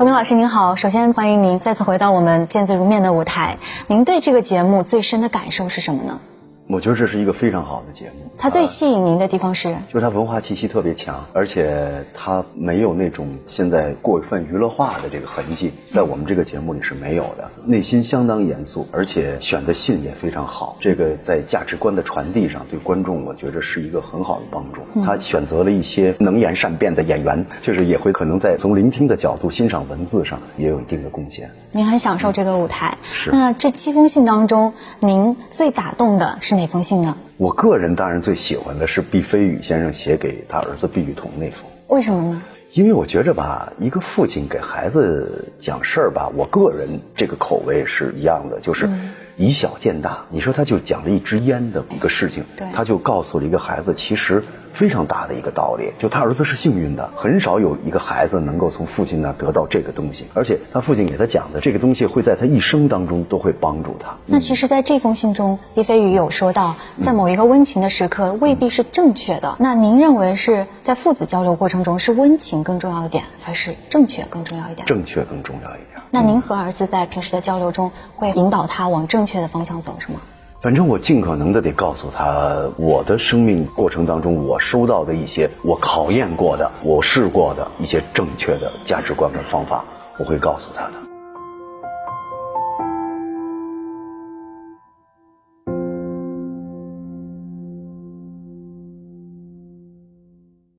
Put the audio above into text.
罗明老师您好，首先欢迎您再次回到我们见字如面的舞台。您对这个节目最深的感受是什么呢？我觉得这是一个非常好的节目。它最吸引您的地方是，就是它文化气息特别强，而且它没有那种现在过分娱乐化的这个痕迹，在我们这个节目里是没有的。内心相当严肃，而且选的信也非常好。这个在价值观的传递上，对观众我觉得是一个很好的帮助。他选择了一些能言善辩的演员，就是也会可能在从聆听的角度欣赏文字上也有一定的贡献。您很享受这个舞台。是。那这七封信当中，您最打动的是哪封信呢？我个人当然最喜欢的是毕飞宇先生写给他儿子毕雨桐那封。为什么呢？因为我觉着吧，一个父亲给孩子讲事儿吧，我个人这个口味是一样的，就是以小见大。你说他就讲了一支烟的一个事情，他就告诉了一个孩子，其实。非常大的一个道理，就他儿子是幸运的，很少有一个孩子能够从父亲那得到这个东西，而且他父亲给他讲的这个东西会在他一生当中都会帮助他。那其实，在这封信中，毕飞宇有说到，在某一个温情的时刻未必是正确的。那您认为是在父子交流过程中是温情更重要一点，还是正确更重要一点？正确更重要一点。那您和儿子在平时的交流中会引导他往正确的方向走，是吗？反正我尽可能的得告诉他，我的生命过程当中，我收到的一些我考验过的、我试过的一些正确的价值观跟方法，我会告诉他的。